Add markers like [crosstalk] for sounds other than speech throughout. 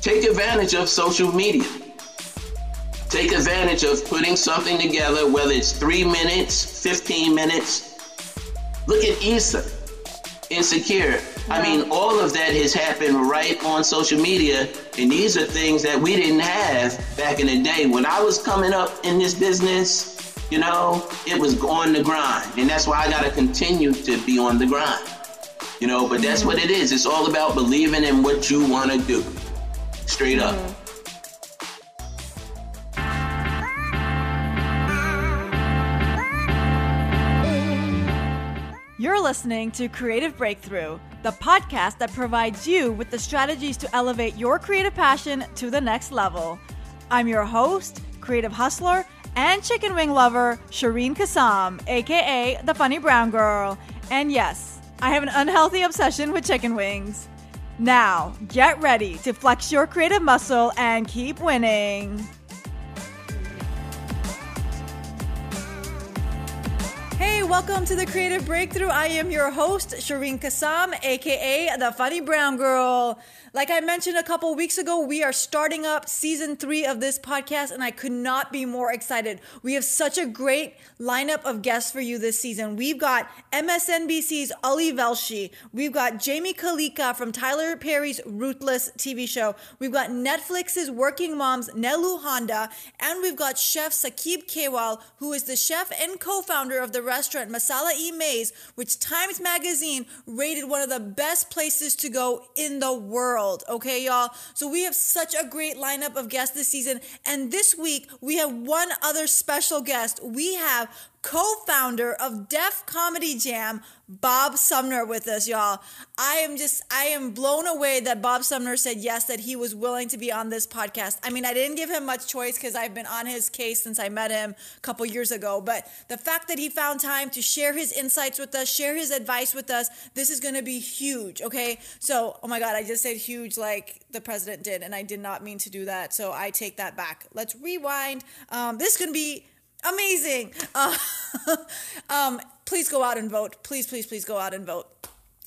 take advantage of social media. Take advantage of putting something together, whether it's three minutes, 15 minutes. Look at Issa, Insecure. I mean, all of that has happened right on social media, and these are things that we didn't have back in the day. When I was coming up in this business, you know, it was on the grind, and that's why I got to continue to be on the grind. You know, but that's mm-hmm. what it is. It's all about believing in what you want to do. Straight up. You're listening to Creative Breakthrough, the podcast that provides you with the strategies to elevate your creative passion to the next level. I'm your host, creative hustler, and chicken wing lover, Shireen Kassam, aka the funny brown girl. And yes, I have an unhealthy obsession with chicken wings. Now, get ready to flex your creative muscle and keep winning. Hey, welcome to the Creative Breakthrough. I am your host, Shireen Kassam, aka the Funny Brown Girl. Like I mentioned a couple weeks ago, we are starting up season three of this podcast, and I could not be more excited. We have such a great lineup of guests for you this season. We've got MSNBC's Ali Velshi, we've got Jaime Callica from Tyler Perry's Ruthless TV show, we've got Netflix's Working Moms Nelu Handa, and we've got Chef Sakib Kewal, who is the chef and co-founder of the restaurant Masala E Maze, which Times Magazine rated one of the best places to go in the world. Okay, y'all. So we have such a great lineup of guests this season. And this week, we have one other special guest. We have co-founder of Def Comedy Jam, Bob Sumner with us, y'all. I am just, I am blown away that Bob Sumner said yes, that he was willing to be on this podcast. I mean, I didn't give him much choice because I've been on his case since I met him a couple years ago. But the fact that he found time to share his insights with us, share his advice with us, this is going to be huge. Okay. So, oh my God, I just said huge like the president did, and I did not mean to do that. So I take that back. Let's rewind. Um, this is going to be amazing. Uh, [laughs] um, please go out and vote. Please, please, please go out and vote.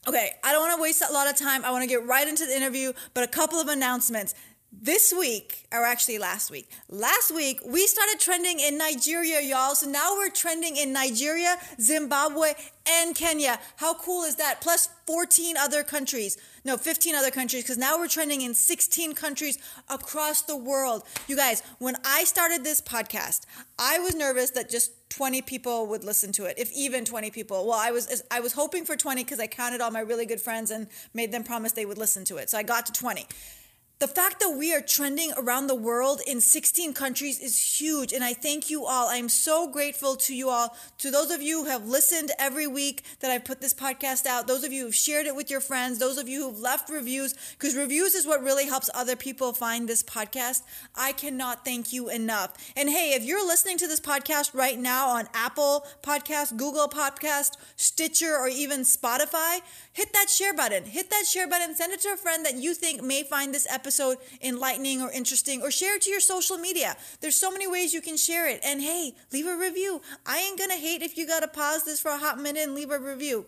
Okay, I don't want to waste a lot of time. I want to get right into the interview, but a couple of announcements. This week, or actually last week, last week we started trending in Nigeria, y'all. So now we're trending in Nigeria, Zimbabwe, and Kenya. How cool is that? Plus 14 other countries. No, 15 other countries, because now we're trending in 16 countries across the world. You guys, when I started this podcast, I was nervous that just 20 people would listen to it, if even 20 people. Well, I was I was hoping for 20 because I counted all my really good friends and made them promise they would listen to it. So I got to 20 the fact that we are trending around the world in 16 countries is huge. And I thank you all. I'm so grateful to you all, to those of you who have listened every week that I put this podcast out, those of you who've shared it with your friends, those of you who've left reviews, because reviews is what really helps other people find this podcast. I cannot thank you enough. And hey, if you're listening to this podcast right now on Apple Podcast, Google Podcast, Stitcher, or even Spotify, hit that share button. Hit that share button. Send it to a friend that you think may find this episode episode enlightening or interesting, or share it to your social media. There's so many ways you can share it. And hey, leave a review. I ain't gonna hate if you gotta pause this for a hot minute and leave a review.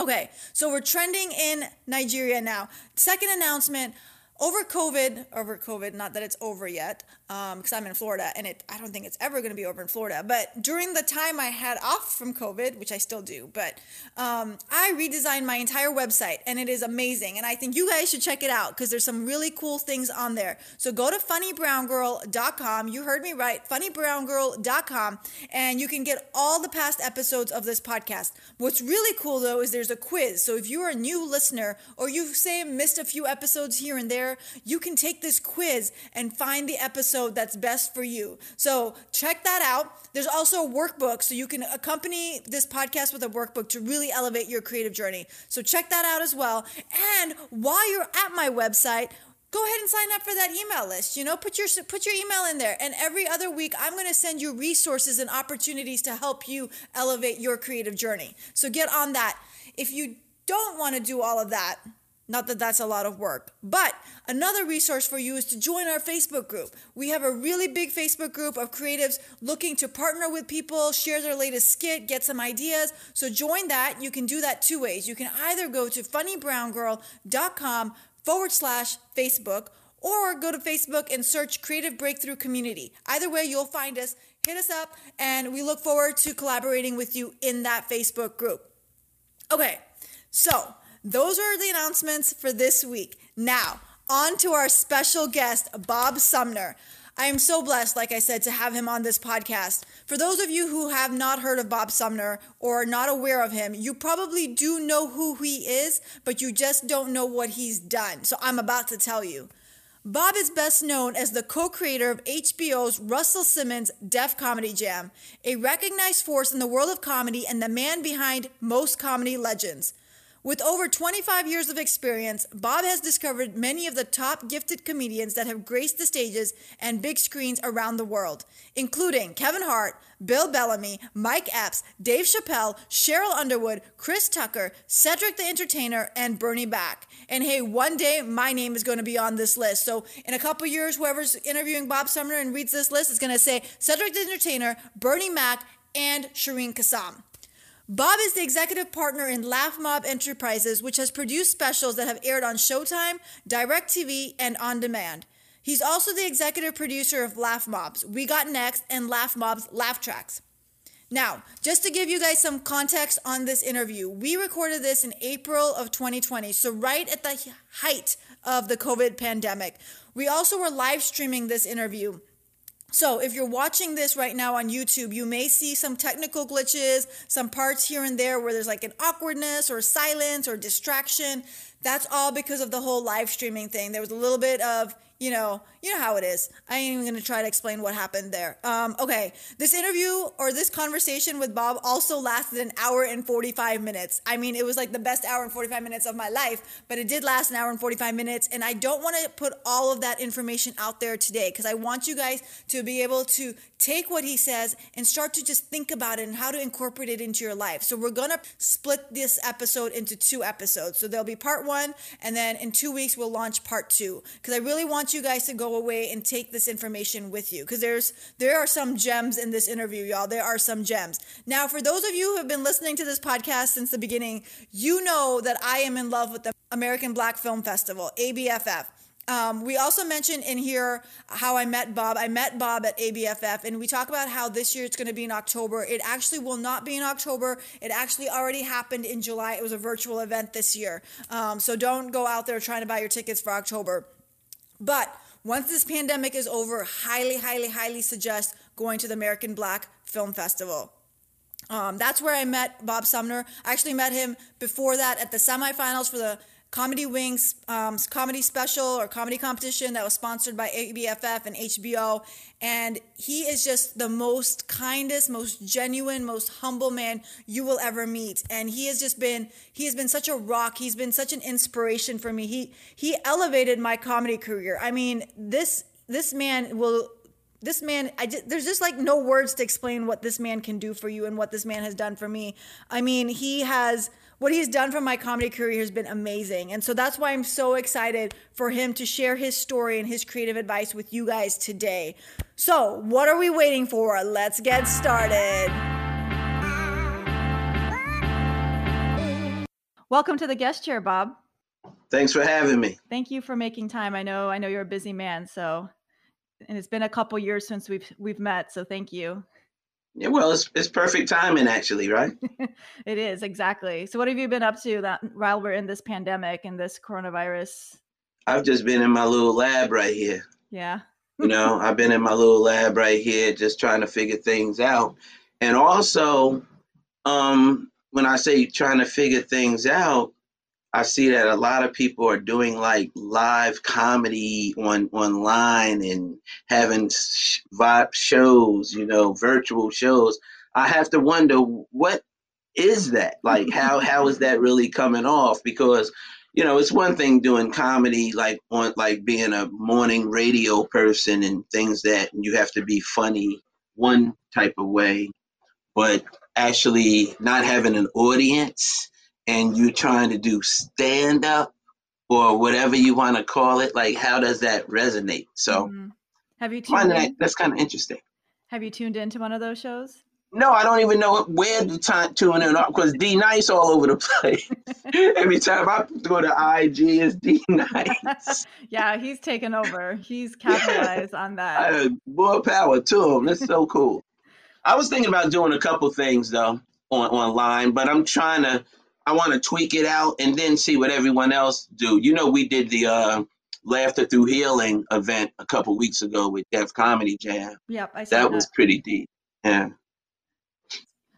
Okay, so we're trending in Nigeria now. Second announcement over COVID, over COVID, not that it's over yet, because um, I'm in Florida and it, I don't think it's ever going to be over in Florida. But during the time I had off from COVID, which I still do, but um, I redesigned my entire website and it is amazing. And I think you guys should check it out because there's some really cool things on there. So go to funnybrown.girl.com. You heard me right, funnybrown.girl.com, and you can get all the past episodes of this podcast. What's really cool though is there's a quiz. So if you're a new listener or you say missed a few episodes here and there, you can take this quiz and find the episode episode that's best for you. So check that out. There's also a workbook, so you can accompany this podcast with a workbook to really elevate your creative journey. So check that out as well. And while you're at my website, go ahead and sign up for that email list you know put your put your email in there and every other week i'm going to send you resources and opportunities to help you elevate your creative journey so get on that if you don't want to do all of that not that that's a lot of work. But another resource for you is to join our Facebook group. We have a really big Facebook group of creatives looking to partner with people, share their latest skit, get some ideas. So join that. You can do that two ways. You can either go to funnybrown.girl.com forward slash Facebook or go to Facebook and search Creative Breakthrough Community. Either way, you'll find us. Hit us up, and we look forward to collaborating with you in that Facebook group. Okay, so those are the announcements for this week. Now, on to our special guest, Bob Sumner. I am so blessed, like I said, to have him on this podcast. For those of you who have not heard of Bob Sumner or are not aware of him, you probably do know who he is, but you just don't know what he's done. So I'm about to tell you. Bob is best known as the co creator of HBO's Russell Simmons Def Comedy Jam, a recognized force in the world of comedy and the man behind most comedy legends. With over 25 years of experience, Bob has discovered many of the top gifted comedians that have graced the stages and big screens around the world, including Kevin Hart, Bill Bellamy, Mike Epps, Dave Chappelle, Sheryl Underwood, Chris Tucker, Cedric the Entertainer, and Bernie Mac. And hey, one day my name is going to be on this list. So in a couple years, whoever's interviewing Bob Sumner and reads this list is going to say Cedric the Entertainer, Bernie Mac, and Shireen Kassam. Bob is the executive partner in Laff Mobb Enterprises, which has produced specials that have aired on Showtime, DirecTV, and On Demand. He's also the executive producer of Laff Mobb's, We Got Next, and Laff Mobb's Laff Tracks. Now, just to give you guys some context on this interview, we recorded this in April of 2020, so right at the height of the COVID pandemic. We also were live streaming this interview so, if you're watching this right now on YouTube, you may see some technical glitches, some parts here and there where there's like an awkwardness or silence or distraction. That's all because of the whole live streaming thing. There was a little bit of, you know, you know how it is. I ain't even gonna try to explain what happened there. Um, okay, this interview or this conversation with Bob also lasted an hour and 45 minutes. I mean, it was like the best hour and 45 minutes of my life, but it did last an hour and 45 minutes. And I don't wanna put all of that information out there today because I want you guys to be able to take what he says and start to just think about it and how to incorporate it into your life. So we're gonna split this episode into two episodes. So there'll be part one, and then in two weeks we'll launch part two because I really want you guys to go away and take this information with you because there's there are some gems in this interview, y'all. There are some gems. Now, for those of you who have been listening to this podcast since the beginning, you know that I am in love with the American Black Film Festival, ABFF. Um, we also mentioned in here how I met Bob. I met Bob at ABFF, and we talk about how this year it's going to be in October. It actually will not be in October. It actually already happened in July. It was a virtual event this year. Um, so don't go out there trying to buy your tickets for October. But once this pandemic is over, highly, highly, highly suggest going to the American Black Film Festival. Um, that's where I met Bob Sumner. I actually met him before that at the semifinals for the Comedy Wings um, comedy special or comedy competition that was sponsored by ABFF and HBO. And he is just the most kindest, most genuine, most humble man you will ever meet. And he has just been, he has been such a rock. He's been such an inspiration for me. He, he elevated my comedy career. I mean, this, this man will this man I just, there's just like no words to explain what this man can do for you and what this man has done for me i mean he has what he's done for my comedy career has been amazing. And so that's why I'm so excited for him to share his story and his creative advice with you guys today. So, what are we waiting for? Let's get started. Welcome to the guest chair, Bob. Thanks for having me. Thank you for making time. I know I know you're a busy man, so and it's been a couple years since we've we've met, so thank you. Yeah, well, it's it's perfect timing actually, right? [laughs] it is exactly. So, what have you been up to that while we're in this pandemic and this coronavirus? I've just been in my little lab right here. Yeah. you know, [laughs] I've been in my little lab right here, just trying to figure things out, and also, um, when I say trying to figure things out, I see that a lot of people are doing like live comedy on online and having vibe shows, you know, virtual shows. I have to wonder what is that? Like [laughs] how how is that really coming off? Because you know, it's one thing doing comedy like on like being a morning radio person and things that you have to be funny one type of way, but actually not having an audience and you're trying to do stand up or whatever you want to call it, like how does that resonate? So, mm-hmm. have you tuned that, that's kind of interesting. Have you tuned into one of those shows? No, I don't even know where to t- tune in because D Nice all over the [laughs] place. [laughs] Every time I go to IG, it's D Nice. [laughs] yeah, he's taken over. He's capitalized on that. Uh, more power to him. That's so cool. I was thinking about doing a couple things though on online, but I'm trying to. I want to tweak it out and then see what everyone else do. You know, we did the uh, Laughter Through Healing event a couple weeks ago with Def Comedy Jam. Yep, I saw that. That was pretty deep. Yeah.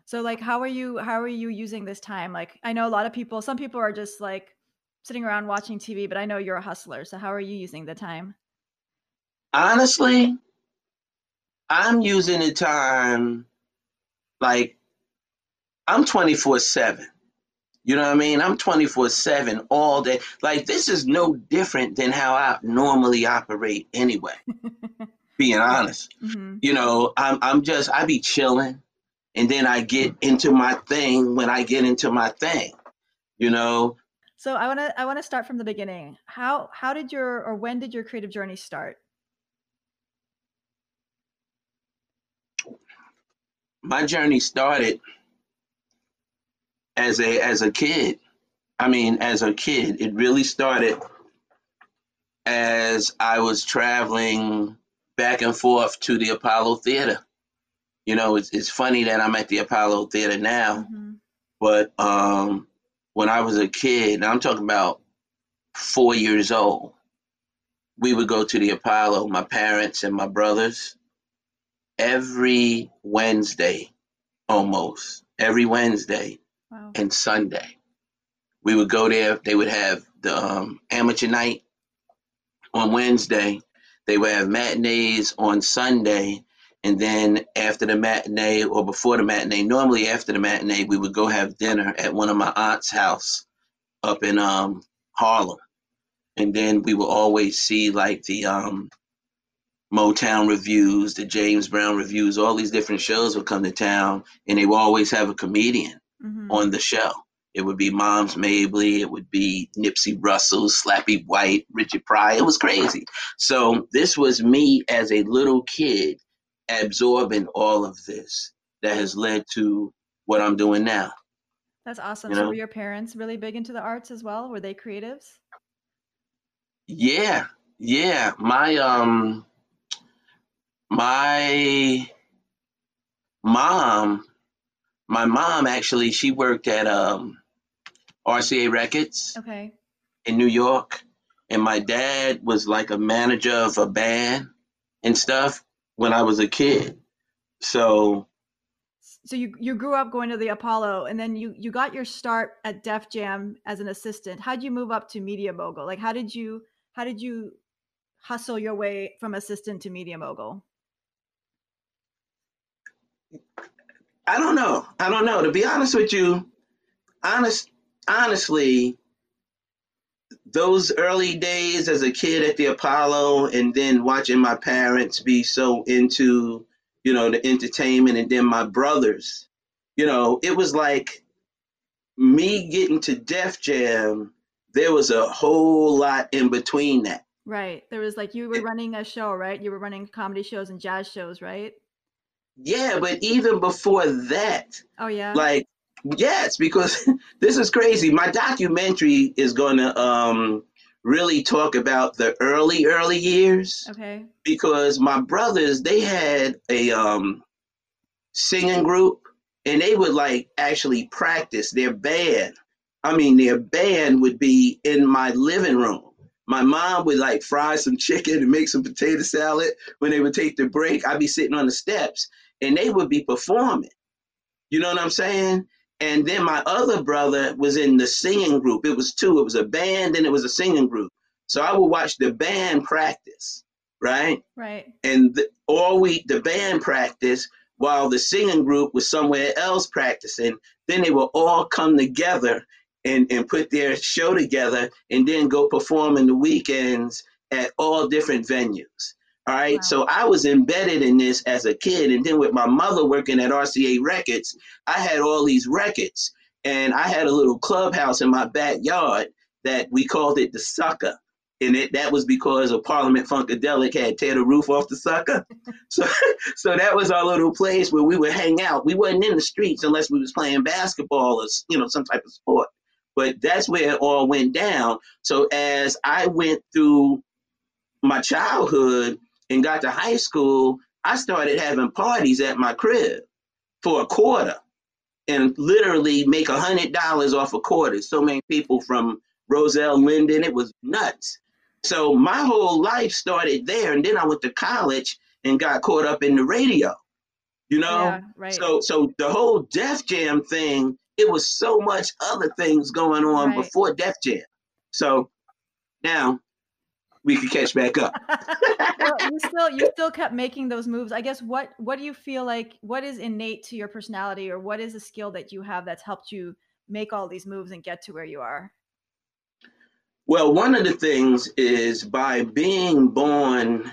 So like how are you how are you using this time? Like I know a lot of people some people are just like sitting around watching TV, but I know you're a hustler. So how are you using the time? Honestly, I'm using the time like I'm 24/7. You know what I mean? I'm 24/7 all day. Like this is no different than how I normally operate anyway. [laughs] being honest. Mm-hmm. You know, I'm I'm just I be chilling and then I get into my thing when I get into my thing, you know. So I want to I want to start from the beginning. How how did your or when did your creative journey start? My journey started as a as a kid. I mean, as a kid, it really started as I was traveling back and forth to the Apollo Theater you know, it's, it's funny that I'm at the Apollo Theater now, mm-hmm. but um, when I was a kid, I'm talking about four years old, we would go to the Apollo, my parents and my brothers, every Wednesday, almost every Wednesday wow. and Sunday. We would go there. They would have the um, amateur night on Wednesday. They would have matinees on Sunday, and then after the matinee or before the matinee, normally after the matinee, we would go have dinner at one of my aunt's house up in um, Harlem. And then we would always see like the um, Motown reviews, the James Brown reviews, all these different shows would come to town, and they would always have a comedian mm-hmm. on the show. It would be Moms Mabley, it would be Nipsey Russell, Slappy White, Richard Pryor. It was crazy. So this was me as a little kid absorbing all of this that has led to what I'm doing now. That's awesome. You know? So were your parents really big into the arts as well? Were they creatives? Yeah. Yeah. My um my mom my mom actually she worked at um RCA Records. Okay. In New York. And my dad was like a manager of a band and stuff when I was a kid. So so you you grew up going to the Apollo and then you you got your start at Def Jam as an assistant. How did you move up to Media Mogul? Like how did you how did you hustle your way from assistant to Media Mogul? I don't know. I don't know. To be honest with you, honest honestly, those early days as a kid at the Apollo and then watching my parents be so into, you know, the entertainment and then my brothers, you know, it was like me getting to Def Jam, there was a whole lot in between that. Right. There was like you were running a show, right? You were running comedy shows and jazz shows, right? Yeah, but even before that. Oh yeah. Like Yes, because [laughs] this is crazy. My documentary is going to um, really talk about the early, early years. Okay. Because my brothers, they had a um, singing group and they would like actually practice their band. I mean, their band would be in my living room. My mom would like fry some chicken and make some potato salad. When they would take the break, I'd be sitting on the steps and they would be performing. You know what I'm saying? And then my other brother was in the singing group. It was two. It was a band and it was a singing group. So I would watch the band practice, right? Right. And the, all week the band practice while the singing group was somewhere else practicing. Then they would all come together and, and put their show together and then go perform in the weekends at all different venues. All right. Wow. So I was embedded in this as a kid. And then with my mother working at RCA Records, I had all these records. And I had a little clubhouse in my backyard that we called it the sucker. and it, that was because of Parliament Funkadelic had tear the roof off the sucker. [laughs] so, so that was our little place where we would hang out. We wasn't in the streets unless we was playing basketball or you know some type of sport. But that's where it all went down. So as I went through my childhood and got to high school, I started having parties at my crib for a quarter and literally make a hundred dollars off a quarter. So many people from Roselle Linden, it was nuts. So my whole life started there, and then I went to college and got caught up in the radio. You know, Yeah, right. so so the whole Def Jam thing, it was so much other things going on Right. before Def Jam. So now we could catch back up. [laughs] well, you [laughs] still you still kept making those moves. I guess what what do you feel like what is innate to your personality or what is a skill that you have that's helped you make all these moves and get to where you are? Well, one of the things is by being born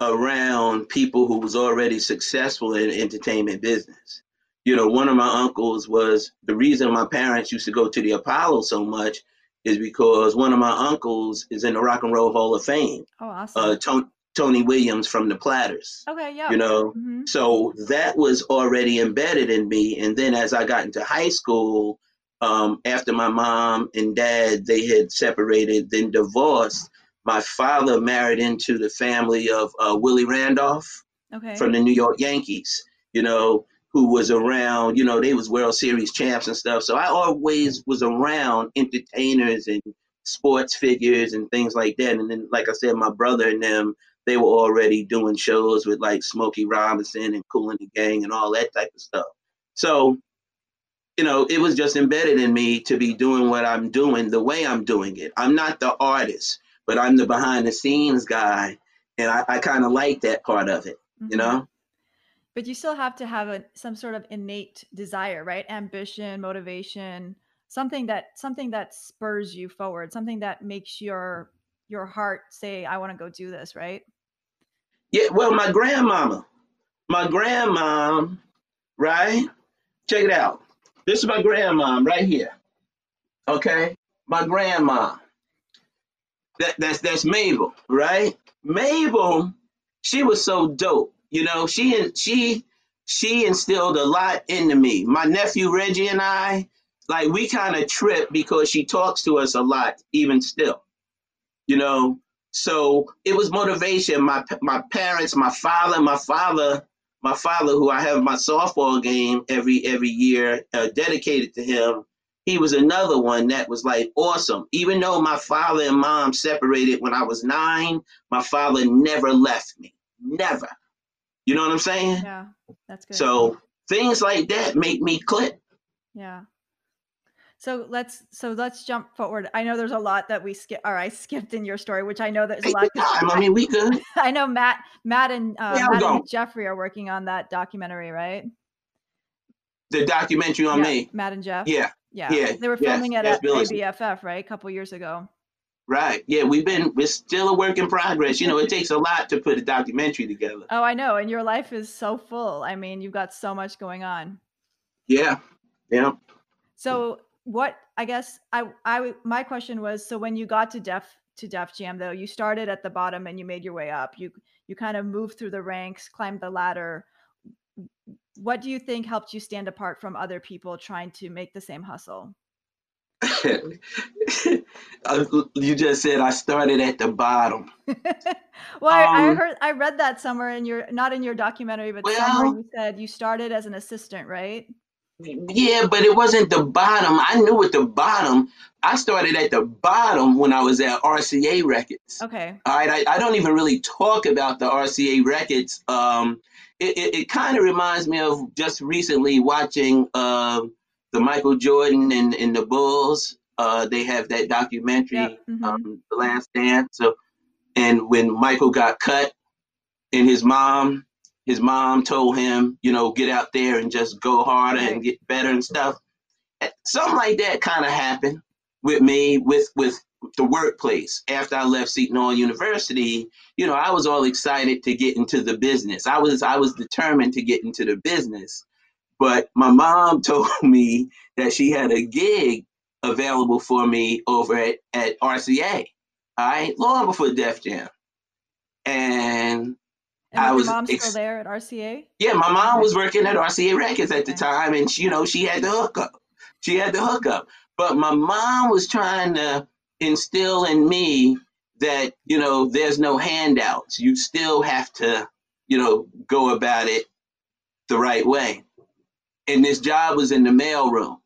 around people who was already successful in entertainment business. You know, one of my uncles was the reason my parents used to go to the Apollo so much is because one of my uncles is in the Rock and Roll Hall of Fame, Oh, awesome. uh, Tony, Tony Williams from the Platters. okay, yeah. You know, Mhm. so that was already embedded in me. And then as I got into high school, um, after my mom and dad they had separated, then divorced, my father married into the family of uh, Willie Randolph Okay. from the New York Yankees. You know, who was around. You know, they was World Series champs and stuff. So I always was around entertainers and sports figures and things like that. And then, like I said, my brother and them they were already doing shows with like Smokey Robinson and Kool and the Gang and all that type of stuff. So, you know, it was just embedded in me to be doing what I'm doing the way I'm doing it. I'm not the artist, but I'm the behind the scenes guy. And I, I kind of like that part of it, you Mhm. know? But you still have to have a some sort of innate desire, right? Ambition, motivation, something that something that spurs you forward, something that makes your your heart say, "I want to go do this," right? Yeah, well, my grandmama, my grandmom, right? Check it out. This is my grandmom right here. Okay, my grandma. That that's that's Mabel, right? Mabel, she was so dope. You know, she she she instilled a lot into me. My nephew Reggie and I, like, we kind of trip because she talks to us a lot, even still. You know, so it was motivation. My my parents, my father, my father, my father, who I have my softball game every every year uh, dedicated to him. He was another one that was like awesome. Even though my father and mom separated when I was nine, my father never left me. Never. You know what I'm saying? Yeah, that's good. So things like that make me click. Yeah. So let's so let's jump forward. I know there's a lot that we skip or I skipped in your story, which I know there's a lot. time. I mean, we good. [laughs] I know Matt, Matt and uh, Yeah, Matt and Jeffrey are working on that documentary, right? The documentary on yeah, me. Matt and Jeff. Yeah, yeah. yeah, They were yes, filming it at ABFF, right, a couple years ago. Right. Yeah, we've been. We're still a work in progress. You know, it takes a lot to put a documentary together. Oh, I know. And your life is so full. I mean, you've got so much going on. Yeah, yeah. So what I guess I I my question was so when you got to Def to Def Jam though, you started at the bottom and you made your way up. You you kind of moved through the ranks, climbed the ladder. What do you think helped you stand apart from other people trying to make the same hustle? Uh, you just said I started at the bottom. [laughs] well, I, I Um, heard I read that somewhere in your not in your documentary, but somewhere you said you started as an assistant, right? Yeah, but it wasn't the bottom. I knew at the bottom. I started at the bottom when I was at RCA Records. Okay. All right, I, I don't even really talk about the RCA Records. Um, it it, it kind of reminds me of just recently watching um the Michael Jordan and, and the Bulls. Uh, they have that documentary, Yep, mhm. um, The Last Dance. So, and when Michael got cut, and his mom, his mom told him, you know, get out there and just go harder Right. and get better and stuff. Eh, Something like that kind of happened with me with with the workplace. After I left Seton Hall University, you know, I was all excited to get into the business. I was I was determined to get into the business. But my mom [laughs] told me that she had a gig available for me over at, at RCA. All right, long before Def Jam, and And I was was your mom ex- still there at RCA? yeah, my mom was working at RCA Records at the time, and she, you know she had the hookup. She had the hookup, but my mom was trying to instill in me that you know there's no handouts. You still have to, you know, go about it the right way. And this job was in the mailroom,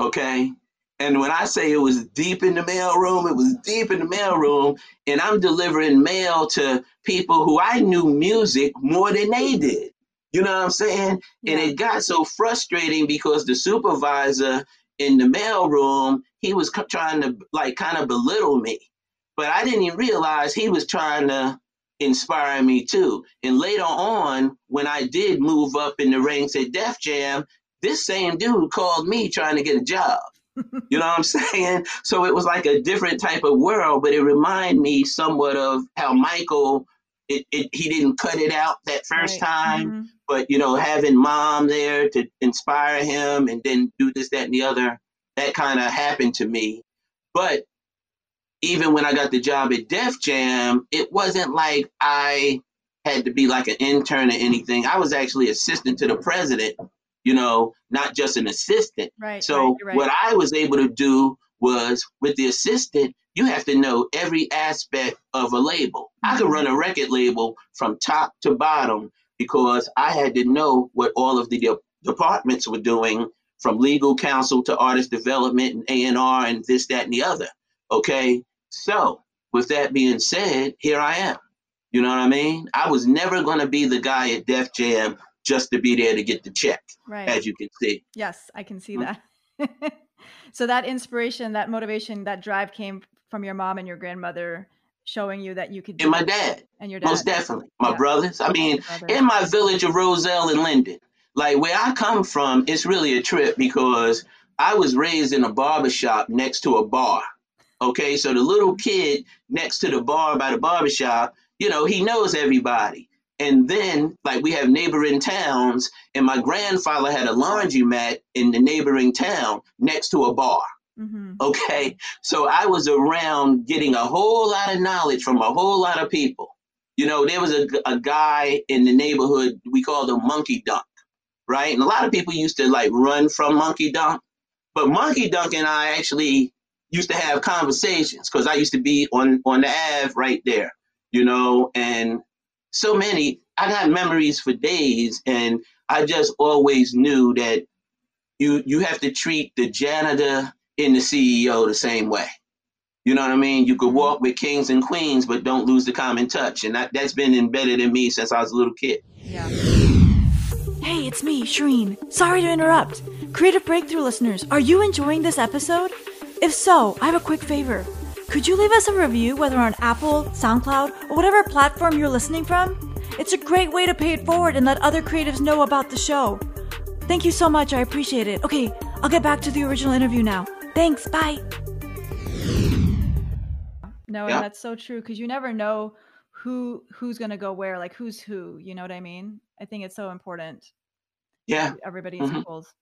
okay. And when I say it was deep in the mailroom, it was deep in the mailroom, and I'm delivering mail to people who I knew music more than they did. You know what I'm saying? And it got so frustrating because the supervisor in the mailroom, he was trying to like kind of belittle me. But I didn't even realize he was trying to inspire me too. And later on, when I did move up in the ranks at Def Jam, this same dude called me trying to get a job. [laughs] You know what I'm saying? So it was like a different type of world, but it reminded me somewhat of how Michael, it, it he didn't cut it out that first Right. time, Mhm. but you know, having mom there to inspire him and then do this, that, and the other, that kind of happened to me. But even when I got the job at Def Jam, it wasn't like I had to be like an intern or anything. I was actually assistant to the president, you know, not just an assistant. Right. So right, right. what I was able to do was with the assistant, you have to know every aspect of a label. I could Mhm. run a record label from top to bottom because I had to know what all of the de- departments were doing from legal counsel to artist development and A&R and this, that, and the other. Okay. So with that being said, here I am. You know what I mean? I was never going to be the guy at Def Jam just to be there to get the check, right. as you can see. Yes, I can see Mm. that. [laughs] so that inspiration, that motivation, that drive came from your mom and your grandmother showing you that you could do And my dad. and your dad. Most definitely. My Yeah. brothers. I mean, brother. in my village of Roselle and Linden, like where I come from, it's really a trip because I was raised in a barber shop next to a bar. Okay, so the little kid next to the bar by the barber shop, you know, he knows everybody. And then, like, we have neighboring towns, and my grandfather had a laundromat in the neighboring town next to a bar. hmm Okay, so I was around getting a whole lot of knowledge from a whole lot of people. You know, there was a, a guy in the neighborhood, we called him Monkey Dunk, right? And a lot of people used to like run from Monkey Dunk, but Monkey Dunk and I actually used to have conversations because I used to be on, on the Ave right there, you know, and so many, I got memories for days, and I just always knew that you you have to treat the janitor and the CEO the same way. You know what I mean? You could mm-hmm. walk with kings and queens, but don't lose the common touch, and that, that's been embedded in me since I was a little kid. Yeah. Hey, it's me, Shireen. Sorry to interrupt. Creative Breakthrough listeners, are you enjoying this episode? If so, I have a quick favor. Could you leave us a review, whether on Apple, SoundCloud, or whatever platform you're listening from? It's a great way to pay it forward and let other creatives know about the show. Thank you so much. I appreciate it. Okay, I'll get back to the original interview now. Thanks. Bye. No, Yeah. and that's so true because you never know who who's gonna go where, like who's who. You know what I mean? I think it's so important. Yeah, Everybody's Mhm. equals.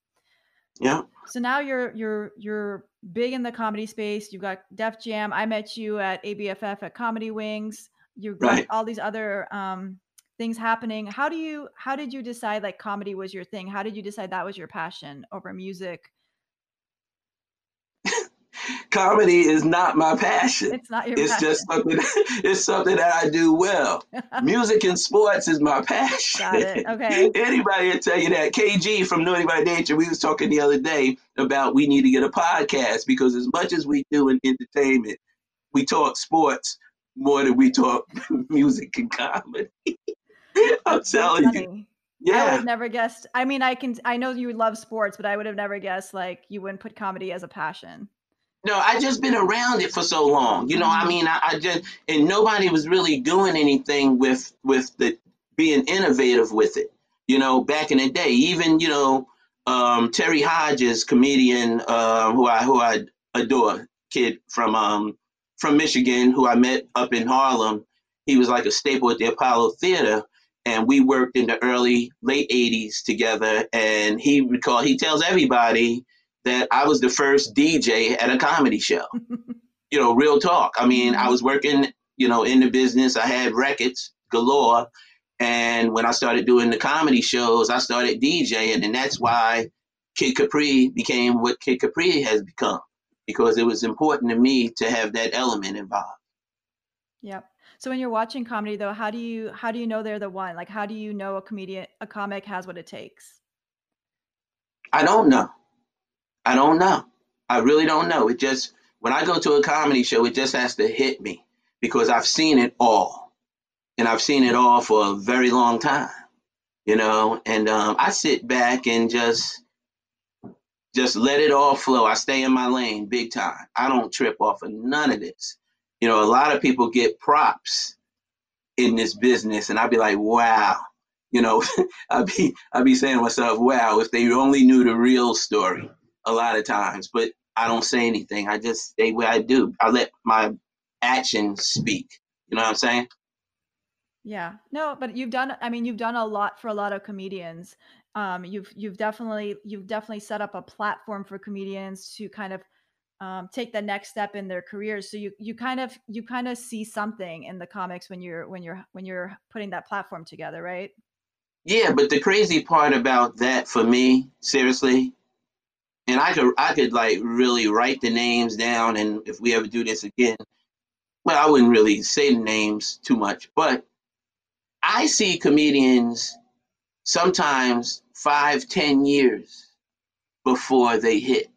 Yeah, So now you're you're you're big in the comedy space. You've got Def Jam. I met you at ABFF at Comedy Wings. You've got Right. all these other um, things happening. How do you how did you decide like comedy was your thing? How did you decide that was your passion over music? Comedy is not my passion. It's not your passion. It's passion. just something. [laughs] It's something that I do well. [laughs] Music and sports is my passion. Got it. Okay. [laughs] Anybody will tell you that. KG from Naughty by Nature, we was talking the other day about we need to get a podcast because as much as we do in entertainment, we talk sports more than we talk music and comedy. I'm That's telling you. funny. I would Yeah. have never guessed. I mean, I can I know you love sports, but I would have never guessed like you wouldn't put comedy as a passion. No, I just been around it for so long. You know, I Mhm. mean, I, I just and nobody was really doing anything with with the being innovative with it. You know, back in the day, even you know, um, Terry Hodges, comedian, uh, who I who I adore, kid from um from Michigan, who I met up in Harlem. He was like a staple at the Apollo Theater, and we worked in the early late '80s together. And he recall he tells everybody that I was the first DJ at a comedy show. [laughs] you know, real talk. I mean, I mm-hmm. was working, you know, in the business. I had records galore. And when I started doing the comedy shows, I started DJing, and that's why Kid Capri became what Kid Capri has become because it was important to me to have that element involved. Yep. So when you're watching comedy though, how do you how do you know they're the one? Like how do you know a comedian a comic has what it takes? I don't know. I don't know. I really don't know. It just when I go to a comedy show, it just has to hit me because I've seen it all. And I've seen it all for a very long time. You know, and um, I sit back and just just let it all flow. I stay in my lane big time. I don't trip off of none of this. You know, a lot of people get props in this business, and I'd be like, wow. You know, [laughs] I'd be I'd be saying to myself, wow, if they only knew the real story a lot of times. But I don't say anything. I just stay where I do. I let my actions speak. You know what I'm saying? Yeah. No, but you've done I mean you've done a lot for a lot of comedians um, you've you've definitely you've definitely set up a platform for comedians to kind of um, take the next step in their careers. So you you kind of you kind of see something in the comics when you're when you're when you're putting that platform together, right? Yeah, but the crazy part about that for me, seriously, and I could I could like really write the names down, and if we ever do this again, well, I wouldn't really say the names too much, but I see comedians sometimes five, ten years before they hit.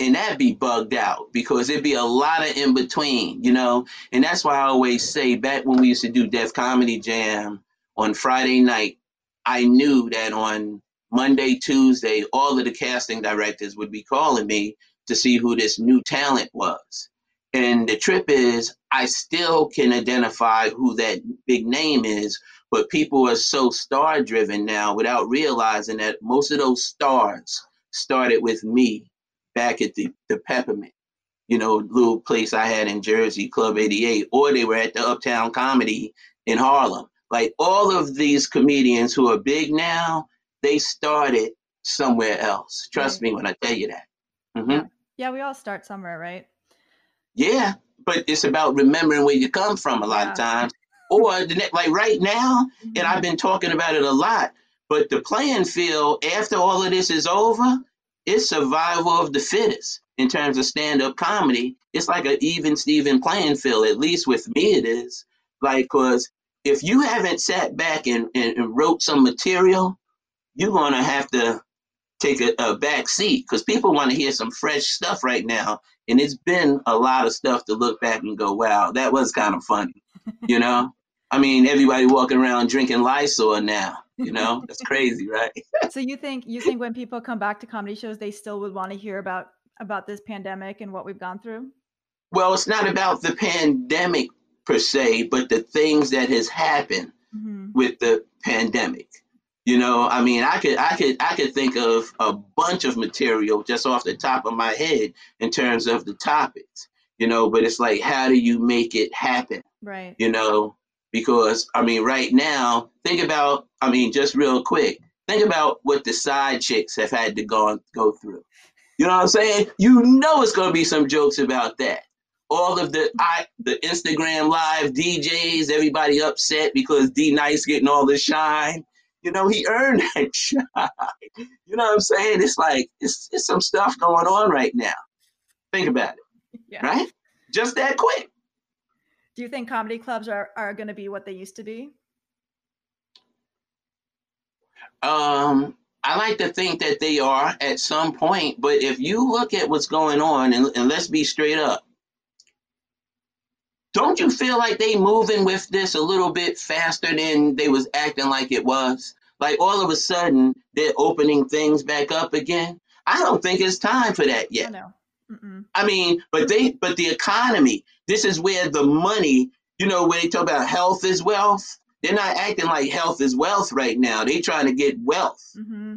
And that'd be bugged out because it'd be a lot of in between, you know? And that's why I always say back when we used to do Def Comedy Jam on Friday night, I knew that on Monday, Tuesday, all of the casting directors would be calling me to see who this new talent was. And the trip is, I still can identify who that big name is but people are so star driven now without realizing that most of those stars started with me back at the, the Peppermint, you know, little place I had in Jersey, Club 88, or they were at the Uptown Comedy in Harlem. Like all of these comedians who are big now, they started somewhere else. Trust right. me when I tell you that. Mm-hmm. Yeah. yeah, we all start somewhere, right? Yeah, but it's about remembering where you come from a lot yeah. of times or the like right now, and I've been talking about it a lot. But the playing field after all of this is over, it's survival of the fittest in terms of stand-up comedy. It's like an even Steven playing field. At least with me, it is. Like, cause if you haven't sat back and, and, and wrote some material, you're gonna have to take a, a back seat because people want to hear some fresh stuff right now. And it's been a lot of stuff to look back and go, wow, that was kind of funny, [laughs] you know? I mean, everybody walking around drinking Lysol now. You know, that's crazy, right? [laughs] so you think you think when people come back to comedy shows, they still would want to hear about about this pandemic and what we've gone through? Well, it's not about the pandemic per se, but the things that has happened mm-hmm. with the pandemic. You know, I mean, I could, I could, I could think of a bunch of material just off the top of my head in terms of the topics. You know, but it's like, how do you make it happen? Right. You know, because I mean, right now, think about, I mean, just real quick, think about what the side chicks have had to go go through. You know what I'm saying? You know it's gonna be some jokes about that. All of the I the Instagram live DJs, everybody upset because D Nice getting all the shine. You know, he earned that [laughs] shine. You know what I'm saying? It's like it's, it's some stuff going on right now. Think about it. [laughs] Yeah. Right? Just that quick. Do you think comedy clubs are, are going to be what they used to be? Um, I like to think that they are at some point, but if you look at what's going on, and, and let's be straight up, don't you feel like they moving with this a little bit faster than they was acting like it was? Like all of a sudden they're opening things back up again. I don't think it's time for that yet. I, I mean, but they, but the economy, this is where the money, you know, when they talk about health is wealth, they're not acting like health is wealth right now. They're trying to get wealth. Mm-hmm.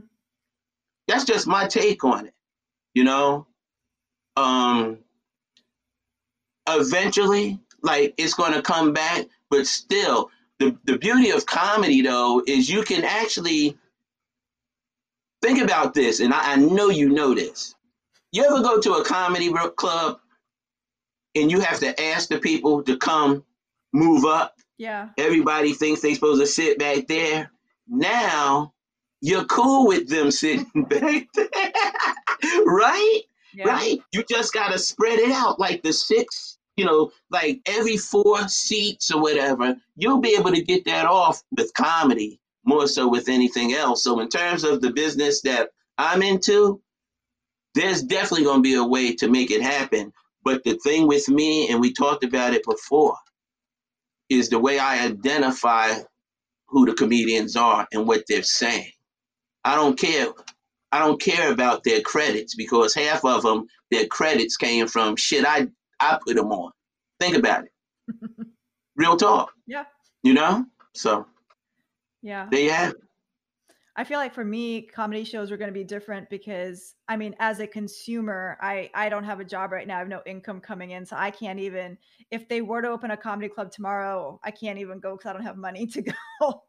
That's just my take on it. You know, um, eventually, like it's going to come back, but still, the the beauty of comedy though is you can actually think about this, and I, I know you know this. You ever go to a comedy club and you have to ask the people to come move up. Yeah. Everybody thinks they're supposed to sit back there. Now you're cool with them sitting [laughs] back there. [laughs] right? Yeah. Right? You just gotta spread it out like the six, you know, like every four seats or whatever. You'll be able to get that off with comedy more so with anything else. So in terms of the business that I'm into, there's definitely gonna be a way to make it happen. But the thing with me, and we talked about it before, is the way I identify who the comedians are and what they're saying. I don't care. I don't care about their credits because half of them, their credits came from shit I I put them on. Think about it. [laughs] Real talk. Yeah. You know. So Yeah. there you have it. I feel like for me, comedy shows are going to be different because I mean, as a consumer, I I don't have a job right now. I have no income coming in, so I can't even. If they were to open a comedy club tomorrow, I can't even go because I don't have money [laughs] to go.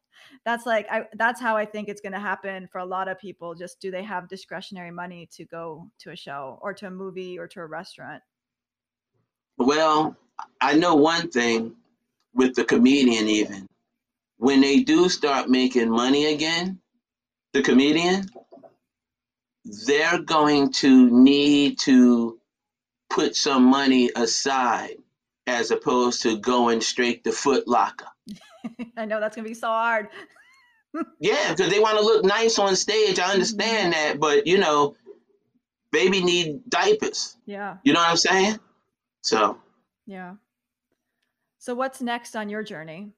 that's like I. That's how I think it's going to happen for a lot of people. Just do they have discretionary money to go to a show or to a movie or to a restaurant? Well, I know one thing with the comedian, even when they do start making money again, the comedian, they're going to need to put some money aside as opposed to going straight to Foot Locker. [laughs] I know that's going to be so hard. [laughs] Yeah, because they want to look nice on stage. I understand mm-hmm. that, but you know, baby need diapers. Yeah. You know what I'm saying? So Yeah. So what's next on your journey?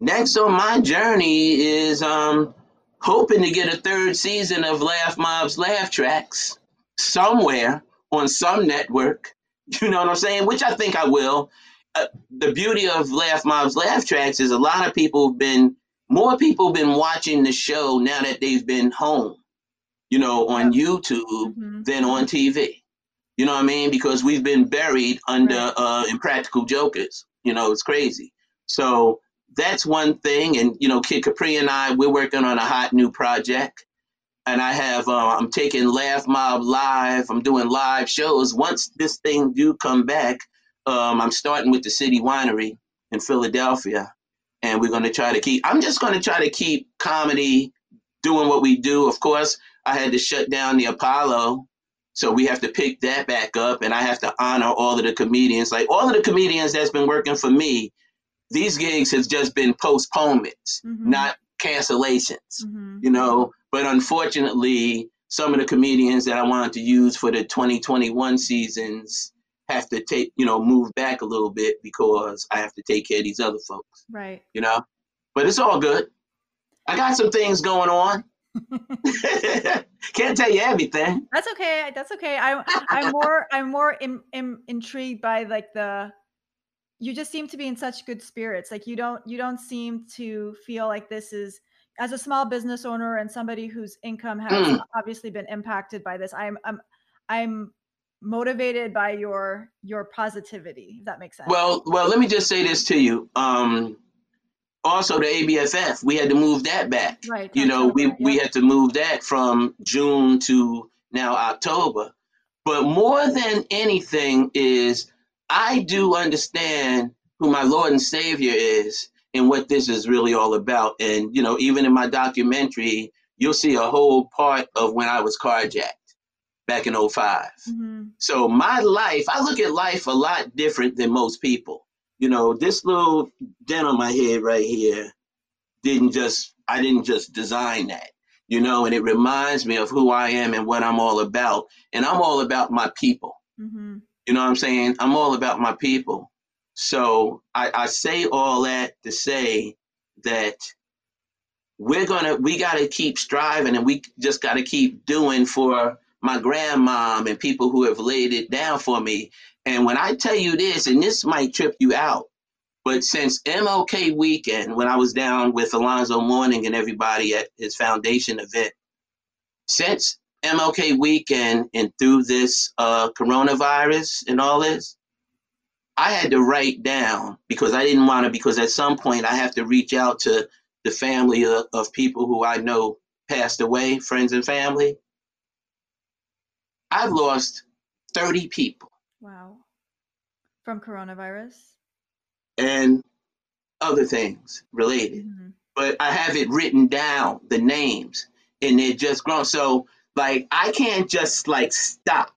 next on my journey is um hoping to get a third season of Laff Mobb's Laff Tracks somewhere on some network. [laughs] You know what I'm saying? Which I think I will. Uh, the beauty of Laff Mobb's Laff Tracks is a lot of people have been more people have been watching the show now that they've been home. You know, on YouTube Mhm. than on TV. You know what I mean? Because we've been buried under Right. uh, Impractical Jokers. You know, it's crazy. So that's one thing. And you know, Kid Capri and I, we're working on a hot new project. And I have, uh, I'm taking Laff Mobb live. I'm doing live shows. Once this thing do come back, um, I'm starting with the City Winery in Philadelphia, and we're going to try to keep. I'm just going to try to keep comedy doing what we do. Of course, I had to shut down the Apollo, so we have to pick that back up, and I have to honor all of the comedians. Like all of the comedians that's been working for me, these gigs has just been postponements, Mhm. not cancellations. Mhm. You know, but unfortunately, some of the comedians that I wanted to use for the 2021 seasons have to take, you know, move back a little bit because I have to take care of these other folks. Right. You know, but it's all good. I got some things going on. [laughs] Can't tell you everything. That's okay. That's okay. I I'm more [laughs] I'm more in, in, intrigued by like the you just seem to be in such good spirits. Like you don't you don't seem to feel like this is as a small business owner and somebody whose income has Mm. obviously been impacted by this. I'm I'm I'm motivated by your your positivity, if that makes sense. Well, well, let me just say this to you. Um, also, the ABFF, we had to move that back. right. you know we, we had to move that from june to now october but more than anything is i do understand who my lord and savior is and what this is really all about and you know even in my documentary you'll see a whole part of when i was carjacked back in 05 Mhm. so my life i look at life a lot different than most people you know this little dent on my head right here didn't just I didn't just design that, you know, and it reminds me of who I am and what I'm all about. And I'm all about my people. Mhm. You know what I'm saying? I'm all about my people. So I, I say all that to say that we're gonna we gotta keep striving and we just gotta keep doing for my grandmom and people who have laid it down for me. And when I tell you this, and this might trip you out, but since MLK weekend, when I was down with Alonzo Mourning and everybody at his foundation event, since MLK weekend and through this uh, coronavirus and all this, I had to write down because I didn't want to, because at some point I have to reach out to the family of, of people who I know passed away, friends and family. I've lost 30 people Wow. From coronavirus? And other things related. Mm-hmm. But I have it written down, the names, and they're just grown. So like I can't just like stop.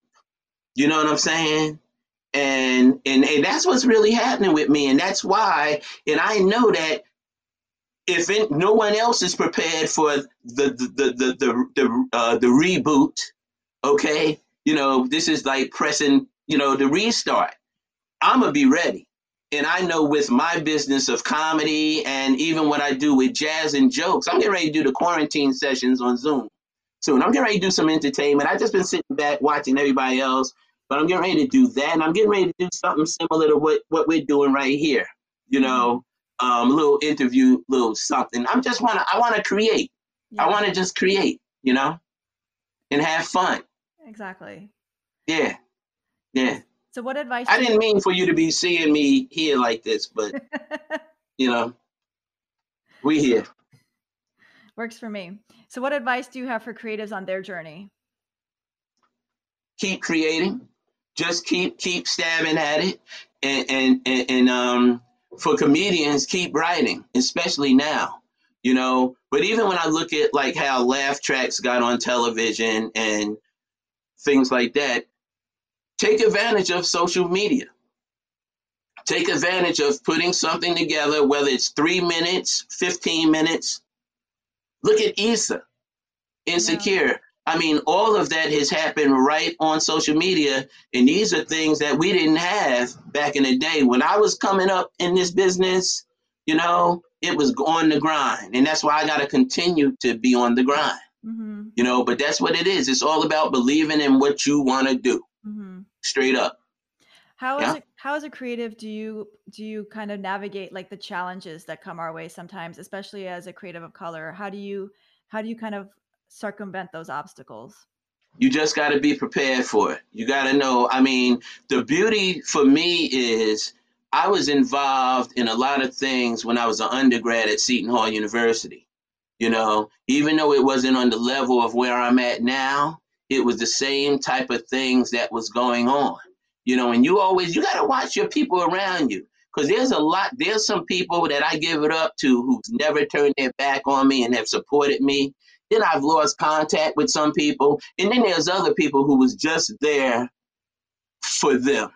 You know what I'm saying? And and and that's what's really happening with me. And that's why, and I know that if it, no one else is prepared for the the the the the, the, uh, the reboot, okay, you know this is like pressing you know the restart. I'm gonna be ready, and I know with my business of comedy and even what I do with jazz and jokes, I'm getting ready to do the quarantine sessions on Zoom soon. I'm getting ready to do some entertainment. I've just been sitting back watching everybody else, but I'm getting ready to do that, and I'm getting ready to do something similar to what what we're doing right here. You know, um, a little interview, little something. I'm just wanna I wanna create. Yeah. I wanna just create, you know, and have fun. Exactly. Yeah. Yeah. So what advice I didn't mean for you to be seeing me here like this, but [laughs] you know, we here. Works for me. So what advice do you have for creatives on their journey? Keep creating. Just keep keep stabbing at it and and and, and um for comedians, keep writing, especially now, you know. But even when I look at like how Laff Tracks got on television and things like that, take advantage of social media. Take advantage of putting something together, whether it's three minutes, 15 minutes. Look at Issa, Insecure. Yeah. I mean, all of that has happened right on social media. And these are things that we didn't have back in the day. When I was coming up in this business, you know, it was on the grind. And that's why I got to continue to be on the grind. Mm-hmm. You know, but that's what it is. It's all about believing in what you want to do. Mm-hmm. Straight up. How yeah? is it, how as a creative do you do you kind of navigate like the challenges that come our way sometimes, especially as a creative of color? How do you how do you kind of circumvent those obstacles? You just got to be prepared for it. You got to know. I mean, the beauty for me is I was involved in a lot of things when I was an undergrad at Seton Hall University. You know, even though it wasn't on the level of where I'm at now, it was the same type of things that was going on. You know, and you always you got to watch your people around you because there's a lot. There's some people that I give it up to who's never turned their back on me and have supported me. Then I've lost contact with some people. And then there's other people who was just there for them.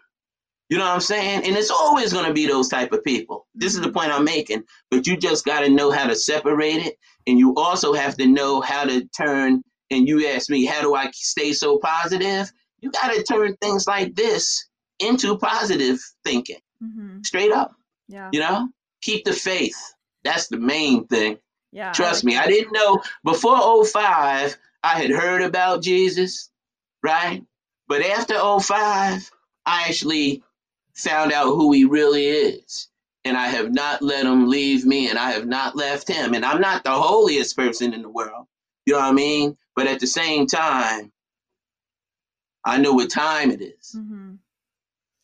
You know what I'm saying? And it's always going to be those type of people. This is the point I'm making. But you just got to know how to separate it. And you also have to know how to turn. And you ask me, how do I stay so positive? You got to turn things like this into positive thinking. Mm-hmm. Straight up. Yeah. You know, keep the faith. That's the main thing. Yeah. Trust I me, I didn't know before 05, I had heard about Jesus, right? But after 05, I actually found out who he really is. And I have not let him leave me, and I have not left him. And I'm not the holiest person in the world. You know what I mean? But at the same time, I know what time it is. Mm-hmm.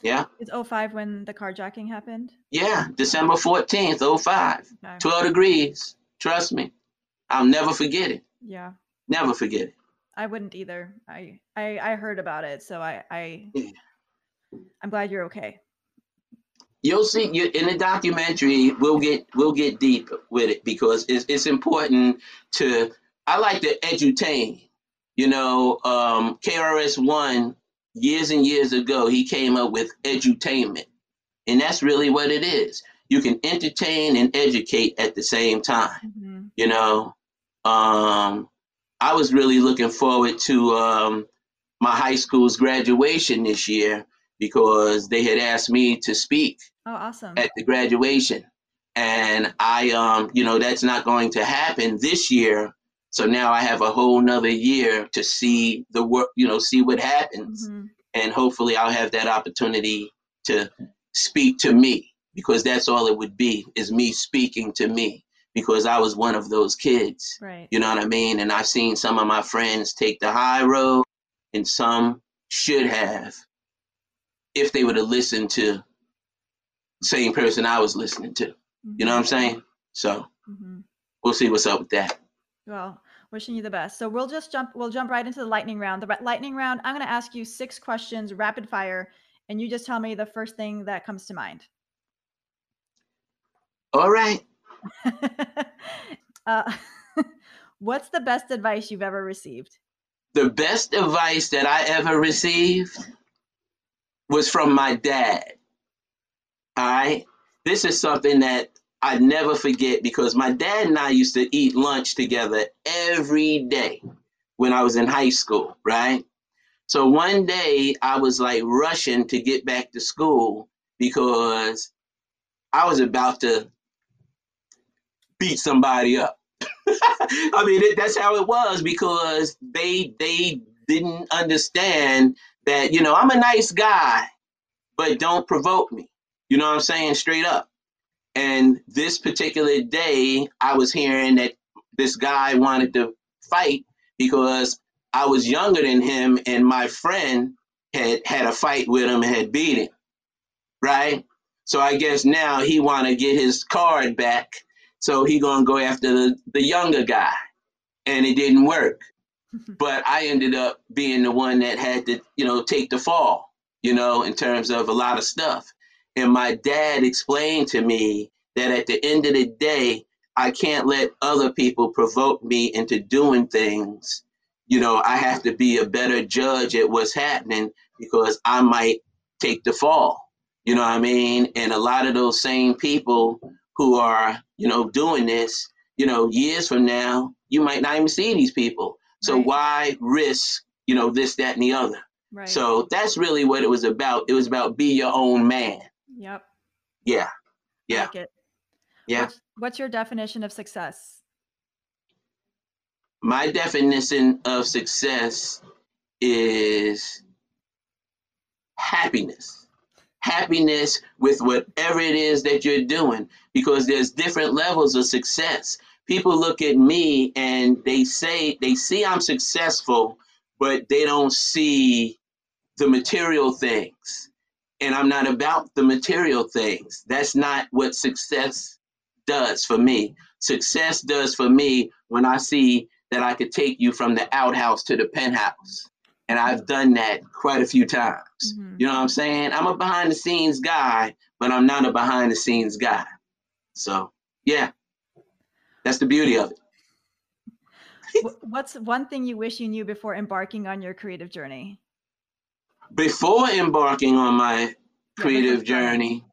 Yeah. It's 05 when the carjacking happened? Yeah, December 14th, 05. Okay. 12 degrees. Trust me, I'll never forget it. Yeah. Never forget it. I wouldn't either. I I, I heard about it, so I I yeah. I'm glad you're okay. You'll see you in the documentary. We'll get we'll get deep with it because it's it's important to. I like to edutain. You know, um, KRS One years and years ago, he came up with edutainment, and that's really what it is you can entertain and educate at the same time. Mm-hmm. You know, um, I was really looking forward to um, my high school's graduation this year because they had asked me to speak. Oh, awesome! At the graduation, and I, um, you know, that's not going to happen this year. So now I have a whole nother year to see the work, you know, see what happens, mm-hmm. and hopefully I'll have that opportunity to speak to me because that's all it would be is me speaking to me because I was one of those kids. Right. You know what I mean? And I've seen some of my friends take the high road and some should have if they would have listened to the same person I was listening to. Mm-hmm. You know what I'm mm-hmm. saying? So mm-hmm. we'll see what's up with that. Well, wishing you the best. So we'll just jump we'll jump right into the lightning round. The lightning round, I'm going to ask you six questions rapid fire and you just tell me the first thing that comes to mind. All right. [laughs] uh, [laughs] what's the best advice you've ever received? The best advice that I ever received was from my dad. All right. This is something that I never forget because my dad and I used to eat lunch together every day when I was in high school, right? So one day I was like rushing to get back to school because I was about to beat somebody up. [laughs] I mean, it, that's how it was because they they didn't understand that you know I'm a nice guy, but don't provoke me. You know what I'm saying? Straight up. And this particular day, I was hearing that this guy wanted to fight because I was younger than him, and my friend had had a fight with him and had beat him. Right. So I guess now he want to get his card back. So he gonna go after the, the younger guy, and it didn't work. [laughs] but I ended up being the one that had to, you know, take the fall, you know, in terms of a lot of stuff. And my dad explained to me that at the end of the day, I can't let other people provoke me into doing things you know, I have to be a better judge at what's happening because I might take the fall. You know what I mean? And a lot of those same people who are, you know, doing this, you know, years from now, you might not even see these people. So right. why risk, you know, this, that, and the other? Right. So that's really what it was about. It was about be your own man. Yep. Yeah. Yeah. Like yeah. What's, what's your definition of success? my definition of success is happiness happiness with whatever it is that you're doing because there's different levels of success people look at me and they say they see i'm successful but they don't see the material things and i'm not about the material things that's not what success does for me success does for me when i see that I could take you from the outhouse to the penthouse. And I've done that quite a few times. Mm-hmm. You know what I'm saying? I'm a behind the scenes guy, but I'm not a behind the scenes guy. So, yeah, that's the beauty of it. What's one thing you wish you knew before embarking on your creative journey? Before embarking on my creative journey,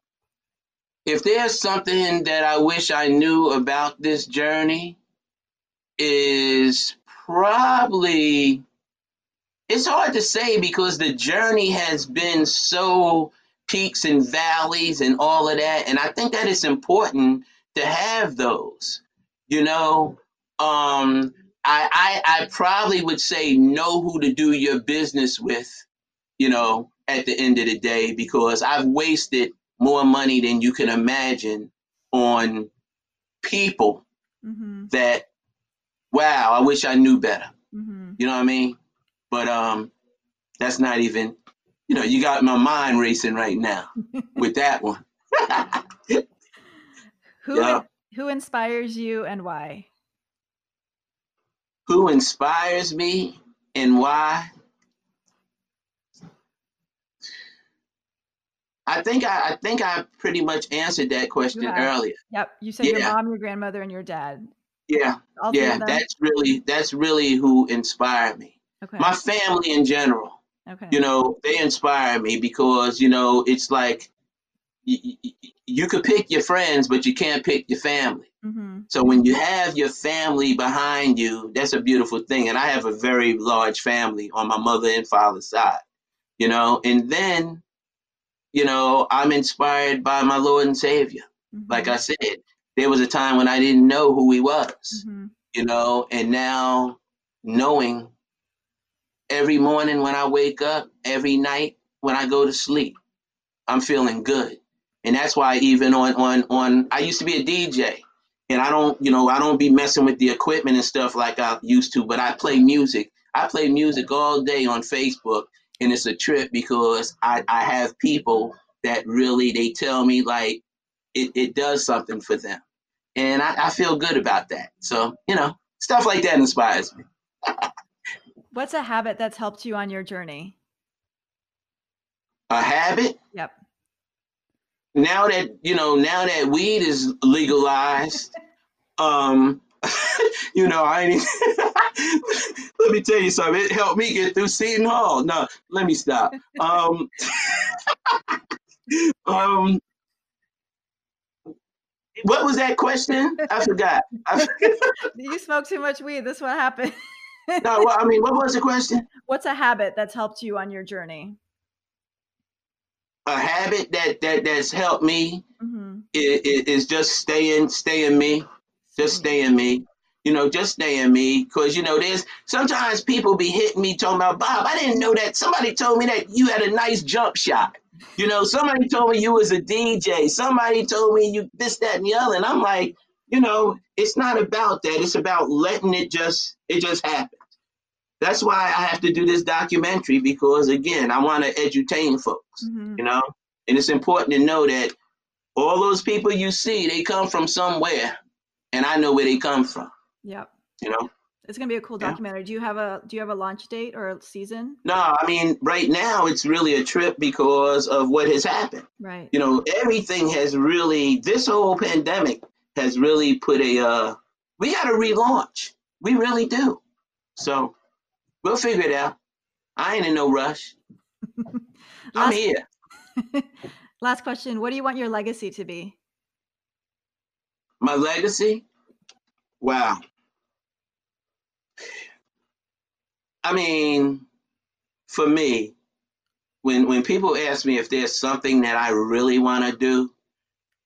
if there's something that I wish I knew about this journey, is probably it's hard to say because the journey has been so peaks and valleys and all of that and i think that it's important to have those you know? Um I, I i probably would say know who to do your business with you know at the end of the day because i've wasted more money than you can imagine on people mm-hmm. that wow, I wish I knew better. Mm-hmm. You know what I mean? But um, that's not even, you know, you got my mind racing right now [laughs] with that one. who yeah. who inspires you and why? Who inspires me and why? I think I, I think I pretty much answered that question earlier. Yep, you said yeah. your mom, your grandmother, and your dad. Yeah, All yeah, that's really that's really who inspired me. Okay. My family in general. Okay. You know, they inspire me because you know it's like you, you could pick your friends, but you can't pick your family. Mm-hmm. So when you have your family behind you, that's a beautiful thing. And I have a very large family on my mother and father's side. You know, and then, you know, I'm inspired by my Lord and Savior. Mm-hmm. Like I said, there was a time when I didn't know who he was, mm-hmm. you know, and now knowing every morning when I wake up, every night when I go to sleep, I'm feeling good. And that's why even on on on I used to be a DJ and I don't, you know, I don't be messing with the equipment and stuff like I used to, but I play music. I play music all day on Facebook and it's a trip because I, I have people that really they tell me like it, it does something for them. And I, I feel good about that. So, you know, stuff like that inspires me. What's a habit that's helped you on your journey? A habit? Yep. Now that you know, now that weed is legalized, [laughs] um, [laughs] you know, I ain't. Let me tell you something. It helped me get through Seton Hall. No, let me stop. Um, [laughs] um, what was that question? I forgot. I [laughs] you smoke too much weed. This what happened. no, well, I mean, what was the question? What's a habit that's helped you on your journey? A habit that that that's helped me mm-hmm. is, is just staying, staying me, just staying me. You know, just staying me, because you know, there's sometimes people be hitting me talking about Bob. I didn't know that. Somebody told me that you had a nice jump shot. You know, somebody told me you was a DJ. Somebody told me you this, that, and the other. And I'm like, you know, it's not about that. It's about letting it just it just happen. That's why I have to do this documentary because again, I want to edutain folks. Mm-hmm. You know, and it's important to know that all those people you see, they come from somewhere, and I know where they come from. Yep. You know. It's gonna be a cool documentary. Yeah. Do you have a Do you have a launch date or a season? No, I mean right now it's really a trip because of what has happened. Right. You know, everything has really. This whole pandemic has really put a. Uh, we got to relaunch. We really do. So we'll figure it out. I ain't in no rush. [laughs] I'm here. [laughs] Last question. What do you want your legacy to be? My legacy? Wow. I mean, for me, when when people ask me if there's something that I really want to do,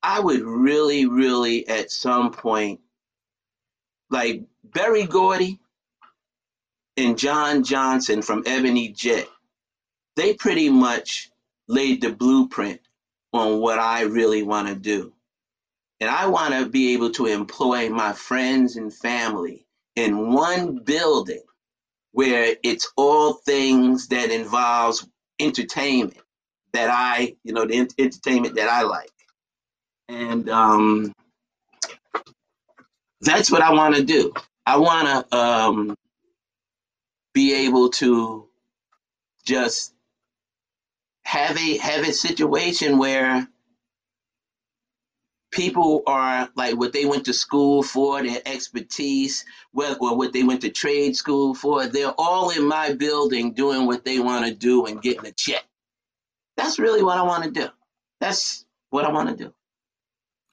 I would really, really at some point, like Berry Gordy and John Johnson from Ebony Jet, they pretty much laid the blueprint on what I really want to do. And I want to be able to employ my friends and family in one building where it's all things that involves entertainment that I, you know, the entertainment that I like. And um, that's what I want to do. I want to um, be able to just have a have a situation where people are like what they went to school for, their expertise, or what they went to trade school for. They're all in my building doing what they want to do and getting a check. That's really what I want to do. That's what I want to do.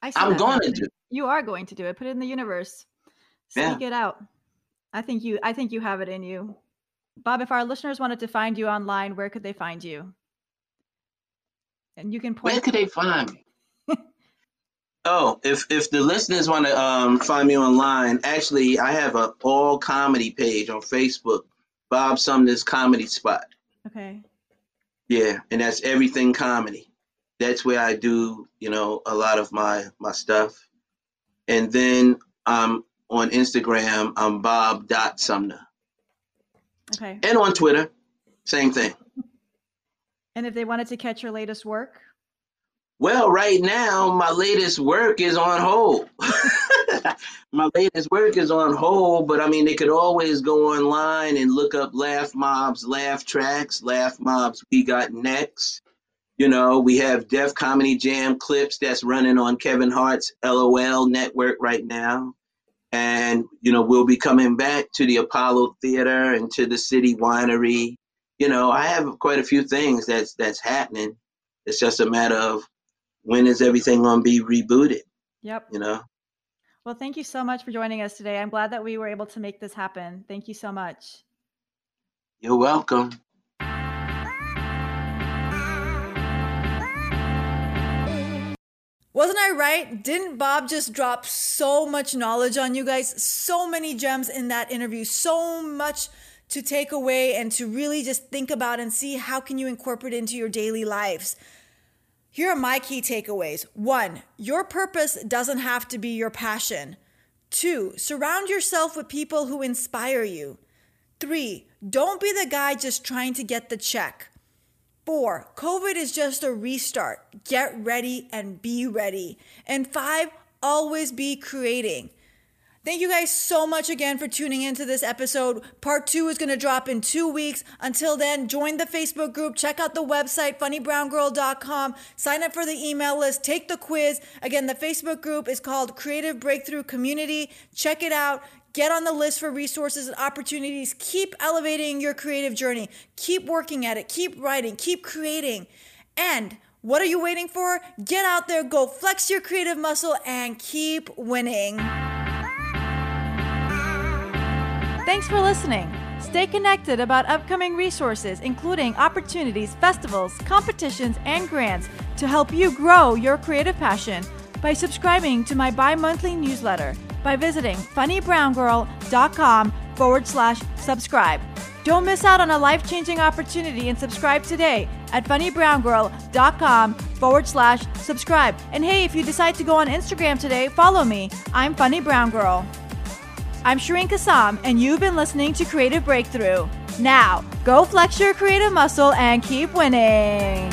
I am going to do. You are going to do it. Put it in the universe. Speak yeah. it out. I think you. I think you have it in you, Bob. If our listeners wanted to find you online, where could they find you? And you can point. Where could they find me? Oh, if if the listeners want to um, find me online, actually, I have a all comedy page on Facebook, Bob Sumner's Comedy Spot. Okay. Yeah, and that's everything comedy. That's where I do, you know, a lot of my my stuff. And then I'm on Instagram, I'm Bob dot Sumner. Okay. And on Twitter, same thing. And if they wanted to catch your latest work, well, right now, my latest work is on hold. [laughs] my latest work is on hold, but I mean, they could always go online and look up Laff Mobb's Laff Tracks, Laff Mobb's We Got Next. You know, we have Def Comedy Jam clips that's running on Kevin Hart's LOL network right now. And, you know, we'll be coming back to the Apollo Theater and to the City Winery. You know, I have quite a few things that's that's happening. It's just a matter of when is everything going to be rebooted? Yep. You know? Well, thank you so much for joining us today. I'm glad that we were able to make this happen. Thank you so much. You're welcome. Wasn't I right? Didn't Bob just drop so much knowledge on you guys? So many gems in that interview, so much to take away and to really just think about and see how can you incorporate into your daily lives. Here are my key takeaways. One, your purpose doesn't have to be your passion. Two, surround yourself with people who inspire you. Three, don't be the guy just trying to get the check. Four, COVID is just a restart. Get ready and be ready. And five, always be creating. Thank you guys so much again for tuning into this episode. Part two is going to drop in two weeks. Until then, join the Facebook group, check out the website, funnybrowngirl.com, sign up for the email list, take the quiz. Again, the Facebook group is called Creative Breakthrough Community. Check it out. Get on the list for resources and opportunities. Keep elevating your creative journey. Keep working at it. Keep writing. Keep creating. And what are you waiting for? Get out there, go flex your creative muscle, and keep winning. Thanks for listening. Stay connected about upcoming resources, including opportunities, festivals, competitions, and grants to help you grow your creative passion by subscribing to my bi monthly newsletter by visiting funnybrowngirl.com forward slash subscribe. Don't miss out on a life changing opportunity and subscribe today at funnybrowngirl.com forward slash subscribe. And hey, if you decide to go on Instagram today, follow me. I'm Funny Brown Girl. I'm Shireen Kassam, and you've been listening to Creative Breakthrough. Now, go flex your creative muscle and keep winning.